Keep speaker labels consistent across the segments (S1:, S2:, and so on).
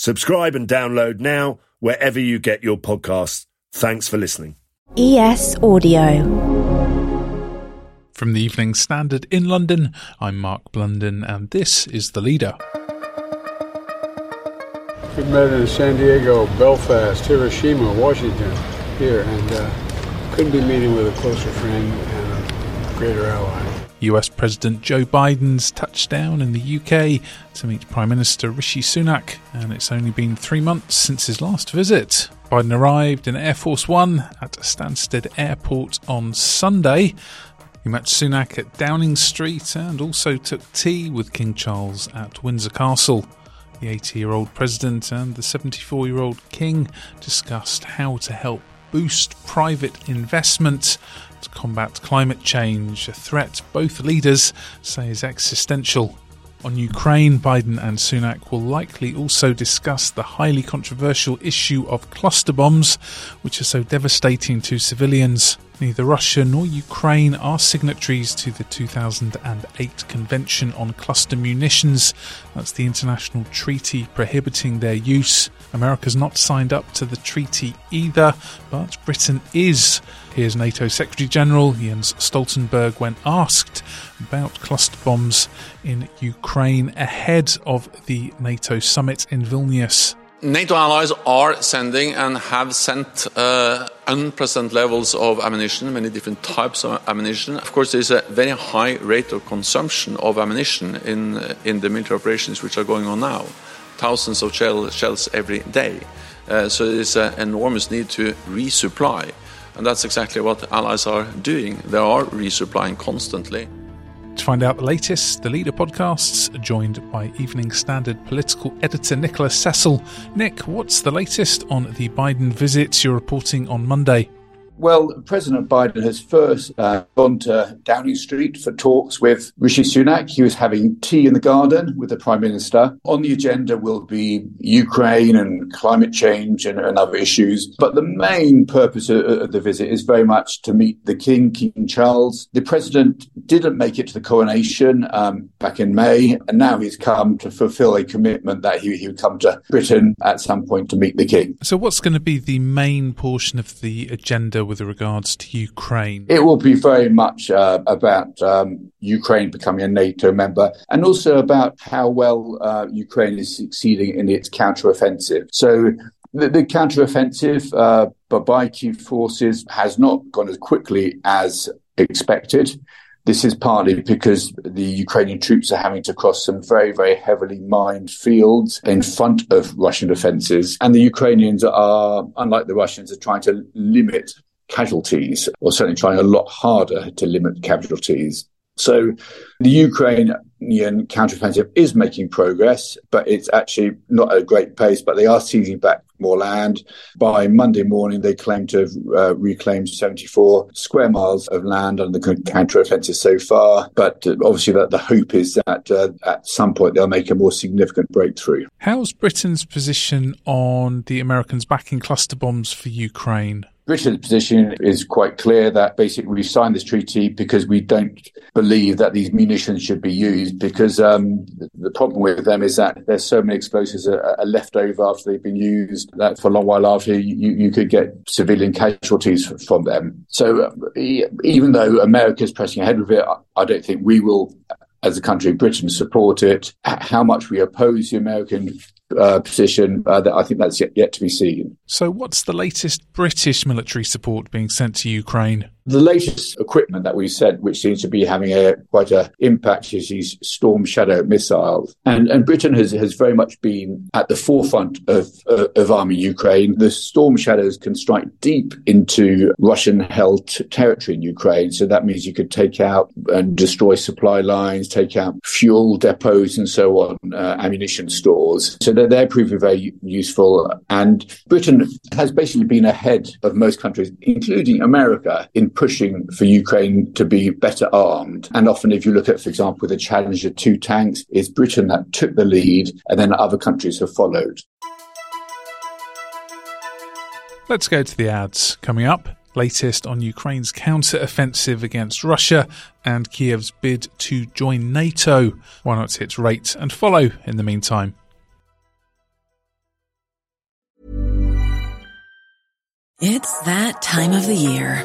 S1: Subscribe and download now wherever you get your podcasts. Thanks for listening.
S2: ES Audio.
S3: From the Evening Standard in London, I'm Mark Blunden, and this is The Leader.
S4: We met in San Diego, Belfast, Hiroshima, Washington, here, and uh, couldn't be meeting with a closer friend and a greater ally.
S3: US President Joe Biden's touchdown in the UK to meet Prime Minister Rishi Sunak, and it's only been three months since his last visit. Biden arrived in Air Force One at Stansted Airport on Sunday. He met Sunak at Downing Street and also took tea with King Charles at Windsor Castle. The 80 year old president and the 74 year old king discussed how to help boost private investment to combat climate change, a threat both leaders say is existential. On Ukraine, Biden and Sunak will likely also discuss the highly controversial issue of cluster bombs, which are so devastating to civilians. Neither Russia nor Ukraine are signatories to the 2008 Convention on Cluster Munitions. That's the international treaty prohibiting their use. America's not signed up to the treaty either, but Britain is. Here's NATO Secretary General Jens Stoltenberg when asked about cluster bombs in Ukraine ahead of the NATO summit in Vilnius.
S5: NATO allies are sending and have sent uh, unprecedented levels of ammunition, many different types of ammunition. Of course, there's a very high rate of consumption of ammunition in in the military operations which are going on now, thousands of shell, shells every day. Uh, so there's an enormous need to resupply, and that's exactly what the allies are doing. They are resupplying constantly.
S3: To find out the latest, the Leader podcasts joined by Evening Standard political editor Nicholas Cecil. Nick, what's the latest on the Biden visits you're reporting on Monday?
S6: Well, President Biden has first uh, gone to Downing Street for talks with Rishi Sunak. He was having tea in the garden with the Prime Minister. On the agenda will be Ukraine and climate change and, and other issues. But the main purpose of, of, the visit is very much to meet the King, King Charles. The President didn't make it to the coronation um, back in May, and now he's come to fulfill a commitment that he, he would come to Britain at some point to meet the King.
S3: So, what's going to be the main portion of the agenda? With regards to Ukraine?
S6: It will be very much uh, about um, Ukraine becoming a NATO member and also about how well uh, Ukraine is succeeding in its counteroffensive. So the, the counteroffensive uh, by Kyiv forces has not gone as quickly as expected. This is partly because the Ukrainian troops are having to cross some very, very heavily mined fields in front of Russian defences. And the Ukrainians are, unlike the Russians, are trying to limit casualties, or certainly trying a lot harder to limit casualties. So the Ukrainian counteroffensive is making progress, but it's actually not at a great pace. But they are seizing back more land. By Monday morning, they claim to have uh, reclaimed 74 square miles of land under the counteroffensive so far. But uh, obviously, that the hope is that uh, at some point they'll make a more significant breakthrough.
S3: How's Britain's position on the Americans backing cluster bombs for Ukraine?
S6: Britain's position is quite clear that basically we signed this treaty because we don't believe that these munitions should be used because um, the problem with them is that there's so many explosives are, are, left over after they've been used that for a long while after you, you could get civilian casualties from them. So uh, even though America is pressing ahead with it, I don't think we will as a country, Britain, support it. How much we oppose the American uh, position, uh, that I think that's yet, yet to be seen.
S3: So, what's the latest British military support being sent to Ukraine?
S6: The latest equipment that we sent, which seems to be having a quite a impact, is these Storm Shadow missiles, and and Britain has has very much been at the forefront of uh, of army Ukraine. The Storm Shadows can strike deep into Russian-held territory in Ukraine, so that means you could take out and destroy supply lines, take out fuel depots, and so on, uh, ammunition stores. So they're, they're proving very useful, and Britain has basically been ahead of most countries, including America, in pushing for Ukraine to be better armed. And often, if you look at, for example, the Challenger 2 tanks, it's Britain that took the lead, and then other countries have followed.
S3: Let's go to the ads. Coming up, latest on Ukraine's counter-offensive against Russia and Kiev's bid to join NATO. Why not hit rate and follow in the meantime?
S7: It's that time of the year.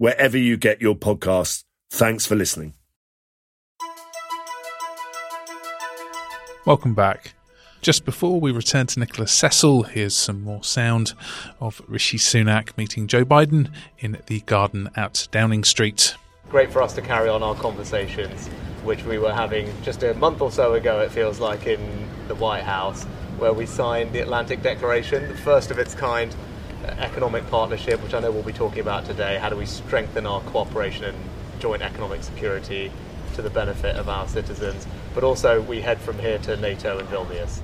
S1: wherever you get your podcasts. Thanks for listening.
S3: Welcome back. Just before we return to Nicholas Cecil, here's some more sound of Rishi Sunak meeting Joe Biden in the garden at Downing Street.
S8: Great for us to carry on our conversations, which we were having just a month or so ago, it feels like, in the White House, where we signed the Atlantic Declaration, the first of its kind economic partnership, which I know we'll be talking about today. How do we strengthen our cooperation and joint economic security to the benefit of our citizens? But also, we head from here to NATO and Vilnius.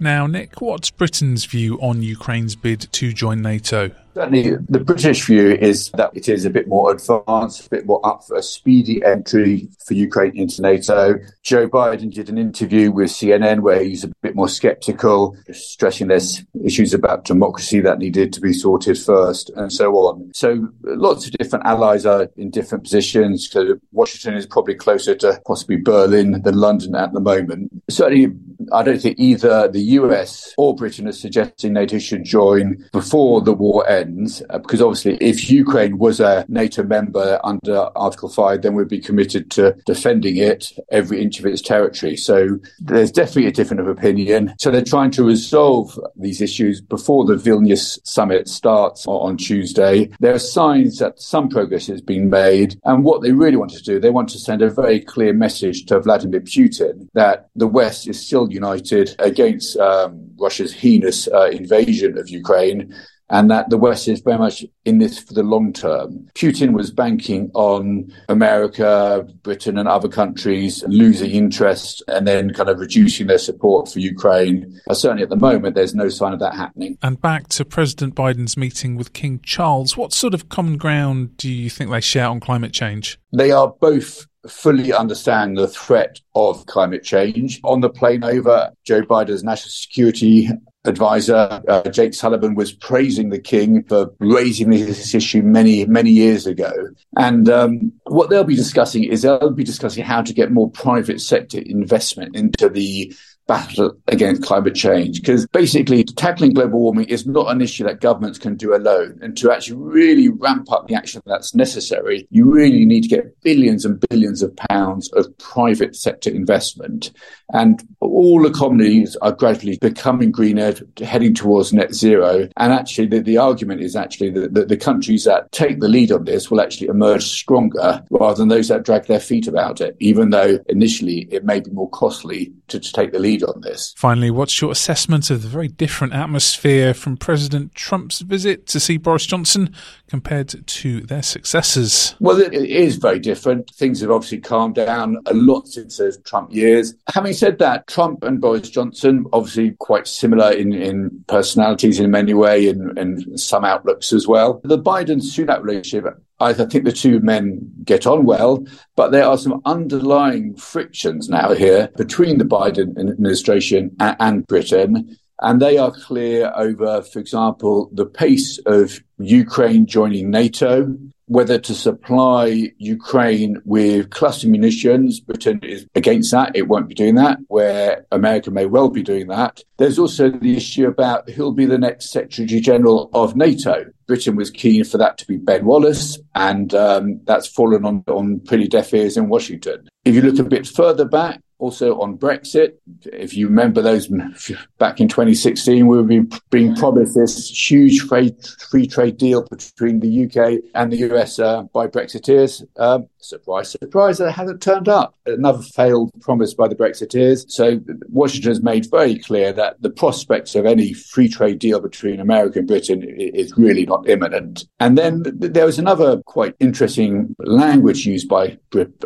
S3: Now, Nick, what's Britain's view on Ukraine's bid to join NATO?
S6: Certainly, the British view is that it is a bit more advanced, a bit more up for a speedy entry for Ukraine into NATO. Joe Biden did an interview with CNN where he's a bit more sceptical, stressing there's issues about democracy that needed to be sorted first, and so on. So, lots of different allies are in different positions. So, Washington is probably closer to possibly Berlin than London at the moment. Certainly, I don't think either the US or Britain are suggesting NATO should join before the war ends uh, because obviously, if Ukraine was a NATO member under Article 5, then we'd be committed to defending it, every inch of its territory. So there's definitely a difference of opinion. So they're trying to resolve these issues before the Vilnius summit starts on Tuesday. There are signs that some progress has been made. And what they really want to do, they want to send a very clear message to Vladimir Putin that the West is still united against um, Russia's heinous uh, invasion of Ukraine and that the West is very much in this for the long term. Putin was banking on America, Britain, and other countries losing interest and then kind of reducing their support for Ukraine. But certainly at the moment, there's no sign of that happening.
S3: And back to President Biden's meeting with King Charles, what sort of common ground do you think they share on climate change?
S6: They are both fully understand the threat of climate change. On the plane over, Joe Biden's national security advisor, uh, Jake Sullivan, was praising the king for raising this issue many, many years ago. And um, what they'll be discussing is they'll be discussing how to get more private sector investment into the battle against climate change. Because basically, tackling global warming is not an issue that governments can do alone. And to actually really ramp up the action that's necessary, you really need to get billions and billions of pounds of private sector investment. And all economies are gradually becoming greener, heading towards net zero. And actually, the, the argument is actually that the, the countries that take the lead on this will actually emerge stronger rather than those that drag their feet about it, even though initially it may be more costly to, to take the lead lead on this.
S3: Finally, what's your assessment of the very different atmosphere from President Trump's visit to see Boris Johnson compared to their successors?
S6: Well, it is very different. Things have obviously calmed down a lot since those Trump years. Having said that, Trump and Boris Johnson, obviously quite similar in, in personalities in many ways and, and some outlooks as well. The Biden Sunak relationship I think the two men get on well, but there are some underlying frictions now here between the Biden administration and, Britain. And they are clear over, for example, the pace of Ukraine joining NATO, whether to supply Ukraine with cluster munitions. Britain is against that. It won't be doing that, where America may well be doing that. There's also the issue about who'll be the next Secretary General of NATO. Britain was keen for that to be Ben Wallace, and um, that's fallen on, on pretty deaf ears in Washington. If you look a bit further back, also on Brexit. If you remember those back in 2016, we were being promised this huge free, free trade deal between the UK and the US uh, by Brexiteers. Um, surprise, surprise, that it hasn't turned up. Another failed promise by the Brexiteers. So Washington has made very clear that the prospects of any free trade deal between America and Britain is really not imminent. And then there was another quite interesting language used by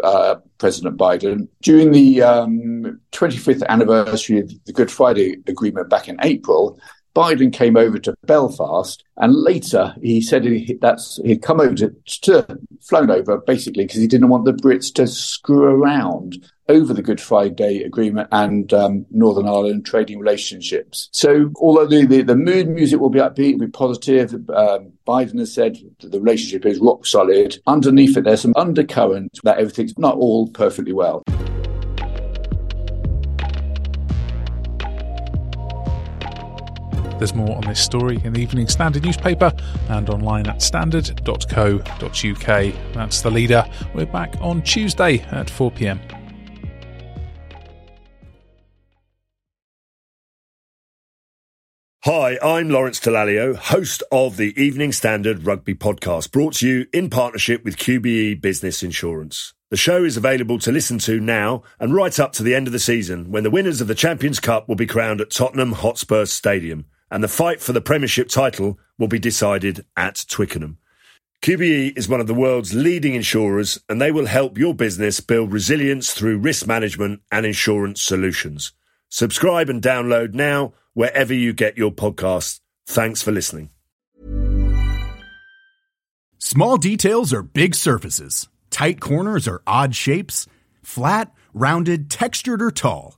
S6: uh, President Biden. During the um, 25th anniversary of the Good Friday Agreement back in April, Biden came over to Belfast, and later he said he, that's he'd come over to, to flown over basically because he didn't want the Brits to screw around over the Good Friday Agreement and um, Northern Ireland trading relationships. So, although the, the, the mood music will be upbeat, will be positive, um, Biden has said that the relationship is rock solid. Underneath it, there's some undercurrent that everything's not all perfectly well.
S3: There's more on this story in the Evening Standard newspaper and online at standard.co.uk. That's the leader. We're back on Tuesday at 4 pm.
S1: Hi, I'm Lawrence Dallaglio, host of the Evening Standard Rugby Podcast, brought to you in partnership with QBE Business Insurance. The show is available to listen to now and right up to the end of the season when the winners of the Champions Cup will be crowned at Tottenham Hotspur Stadium and the fight for the Premiership title will be decided at Twickenham. QBE is one of the world's leading insurers and they will help your business build resilience through risk management and insurance solutions. Subscribe and download now wherever you get your podcasts. Thanks for listening.
S9: Small details are big surfaces, tight corners are odd shapes, flat, rounded, textured, or tall.